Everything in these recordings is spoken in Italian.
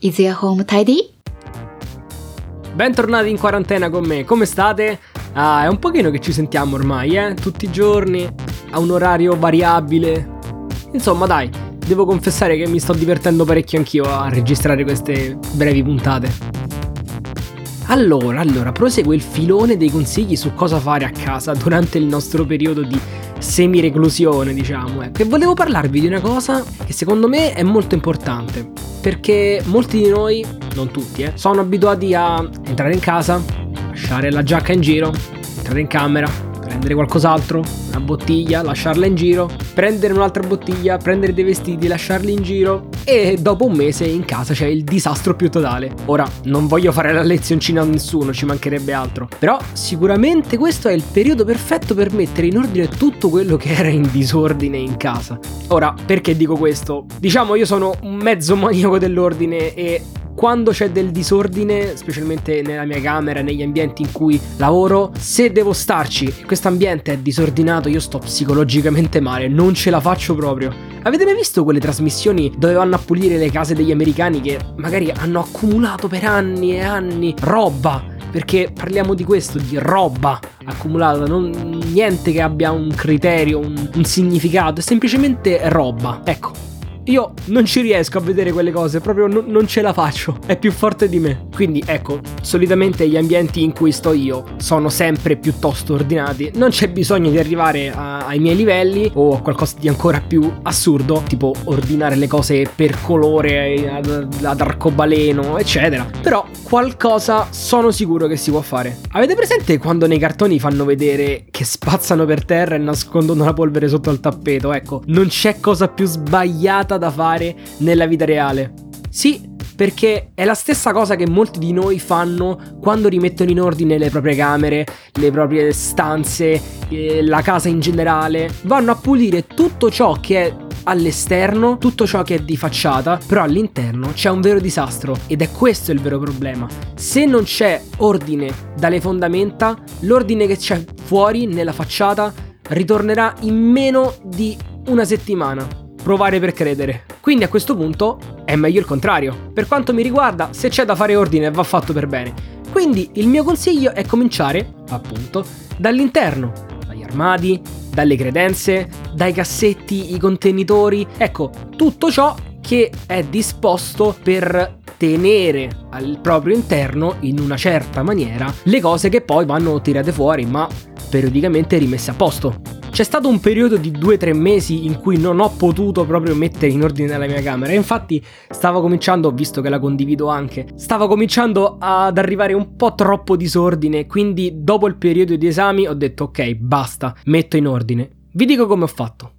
Is your home tidy? Bentornati in quarantena con me, come state? Ah, è un pochino che ci sentiamo ormai, eh? Tutti i giorni, a un orario variabile. Insomma, dai, devo confessare che mi sto divertendo parecchio anch'io a registrare queste brevi puntate. Allora, allora, prosegue il filone dei consigli su cosa fare a casa durante il nostro periodo di semi-reclusione, diciamo. Ecco. E volevo parlarvi di una cosa che secondo me è molto importante. Perché molti di noi, non tutti, eh, sono abituati a entrare in casa, lasciare la giacca in giro, entrare in camera, prendere qualcos'altro, una bottiglia, lasciarla in giro, prendere un'altra bottiglia, prendere dei vestiti, lasciarli in giro e dopo un mese in casa c'è il disastro più totale. Ora, non voglio fare la lezioncina a nessuno, ci mancherebbe altro, però sicuramente questo è il periodo perfetto per mettere in ordine tutto quello che era in disordine in casa. Ora, perché dico questo? Diciamo io sono un mezzo maniaco dell'ordine e quando c'è del disordine, specialmente nella mia camera, negli ambienti in cui lavoro, se devo starci e questo ambiente è disordinato, io sto psicologicamente male, non ce la faccio proprio. Avete mai visto quelle trasmissioni dove vanno a pulire le case degli americani che magari hanno accumulato per anni e anni roba? Perché parliamo di questo, di roba accumulata, non niente che abbia un criterio, un, un significato, è semplicemente roba. Ecco, io non ci riesco a vedere quelle cose, proprio no, non ce la faccio, è più forte di me. Quindi ecco, solitamente gli ambienti in cui sto io sono sempre piuttosto ordinati, non c'è bisogno di arrivare a, ai miei livelli o a qualcosa di ancora più assurdo, tipo ordinare le cose per colore, ad, ad arcobaleno, eccetera. Però qualcosa sono sicuro che si può fare. Avete presente quando nei cartoni fanno vedere che spazzano per terra e nascondono la polvere sotto al tappeto? Ecco, non c'è cosa più sbagliata da fare nella vita reale. Sì, perché è la stessa cosa che molti di noi fanno quando rimettono in ordine le proprie camere, le proprie stanze, eh, la casa in generale. Vanno a pulire tutto ciò che è all'esterno, tutto ciò che è di facciata, però all'interno c'è un vero disastro ed è questo il vero problema. Se non c'è ordine dalle fondamenta, l'ordine che c'è fuori nella facciata ritornerà in meno di una settimana provare per credere. Quindi a questo punto è meglio il contrario. Per quanto mi riguarda, se c'è da fare ordine va fatto per bene. Quindi il mio consiglio è cominciare, appunto, dall'interno, dagli armadi, dalle credenze, dai cassetti, i contenitori, ecco, tutto ciò che è disposto per tenere al proprio interno in una certa maniera le cose che poi vanno tirate fuori ma periodicamente rimesse a posto. C'è stato un periodo di 2-3 mesi in cui non ho potuto proprio mettere in ordine la mia camera. Infatti stavo cominciando, visto che la condivido anche, stavo cominciando ad arrivare un po' troppo disordine. Quindi dopo il periodo di esami ho detto ok, basta, metto in ordine. Vi dico come ho fatto.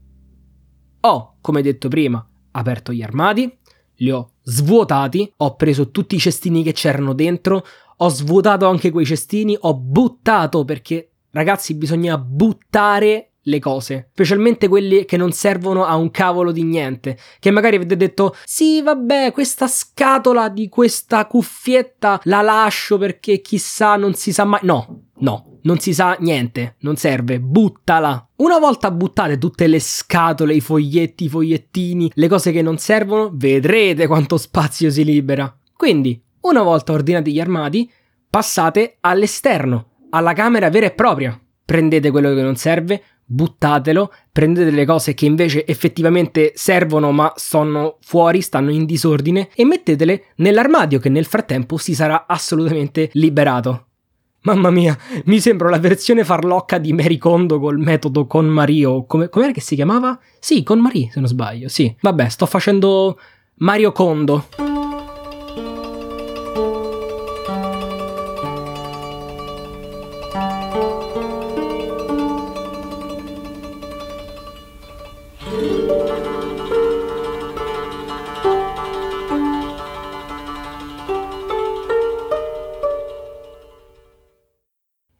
Ho, come detto prima, aperto gli armadi, li ho svuotati, ho preso tutti i cestini che c'erano dentro, ho svuotato anche quei cestini, ho buttato perché ragazzi bisogna buttare le cose, specialmente quelli che non servono a un cavolo di niente, che magari avete detto "Sì, vabbè, questa scatola di questa cuffietta la lascio perché chissà, non si sa mai". No, no, non si sa niente, non serve, buttala. Una volta buttate tutte le scatole, i foglietti, i fogliettini, le cose che non servono, vedrete quanto spazio si libera. Quindi, una volta ordinati gli armadi, passate all'esterno, alla camera vera e propria. Prendete quello che non serve, buttatelo, prendete le cose che invece effettivamente servono ma sono fuori, stanno in disordine e mettetele nell'armadio che nel frattempo si sarà assolutamente liberato. Mamma mia, mi sembra la versione farlocca di Mary Kondo col metodo con Mario. Come, com'era che si chiamava? Sì, con Marie, se non sbaglio, sì. Vabbè, sto facendo Mario Kondo.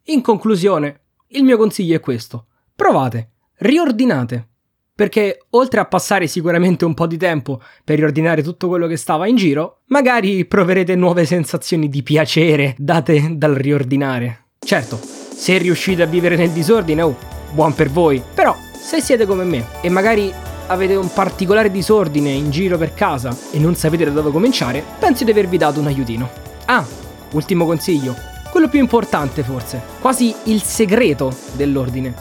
In conclusione, il mio consiglio è questo. Provate, riordinate. Perché oltre a passare sicuramente un po' di tempo per riordinare tutto quello che stava in giro, magari proverete nuove sensazioni di piacere date dal riordinare. Certo, se riuscite a vivere nel disordine, oh, buon per voi. Però, se siete come me e magari avete un particolare disordine in giro per casa e non sapete da dove cominciare, penso di avervi dato un aiutino. Ah, ultimo consiglio, quello più importante forse, quasi il segreto dell'ordine.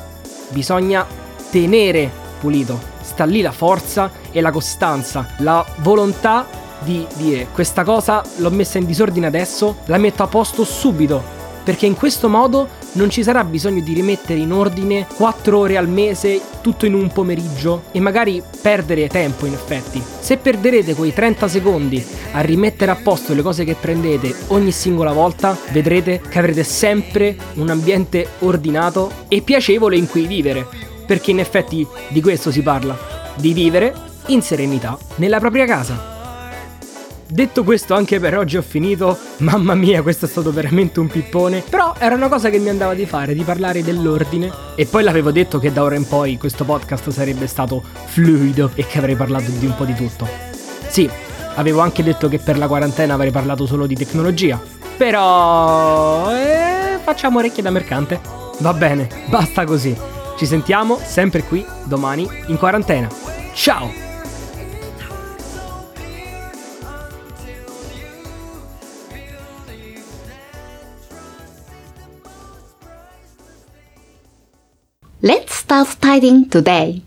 Bisogna tenere pulito. Sta lì la forza e la costanza, la volontà di dire questa cosa l'ho messa in disordine adesso, la metto a posto subito perché in questo modo non ci sarà bisogno di rimettere in ordine 4 ore al mese, tutto in un pomeriggio e magari perdere tempo in effetti. Se perderete quei 30 secondi a rimettere a posto le cose che prendete ogni singola volta, vedrete che avrete sempre un ambiente ordinato e piacevole in cui vivere, perché in effetti di questo si parla, di vivere in serenità nella propria casa. Detto questo, anche per oggi ho finito. Mamma mia, questo è stato veramente un pippone. Però era una cosa che mi andava di fare, di parlare dell'ordine. E poi l'avevo detto che da ora in poi questo podcast sarebbe stato fluido e che avrei parlato di un po' di tutto. Sì, avevo anche detto che per la quarantena avrei parlato solo di tecnologia. Però... Eh, facciamo orecchie da mercante. Va bene, basta così. Ci sentiamo sempre qui domani in quarantena. Ciao! Let's start tidying today.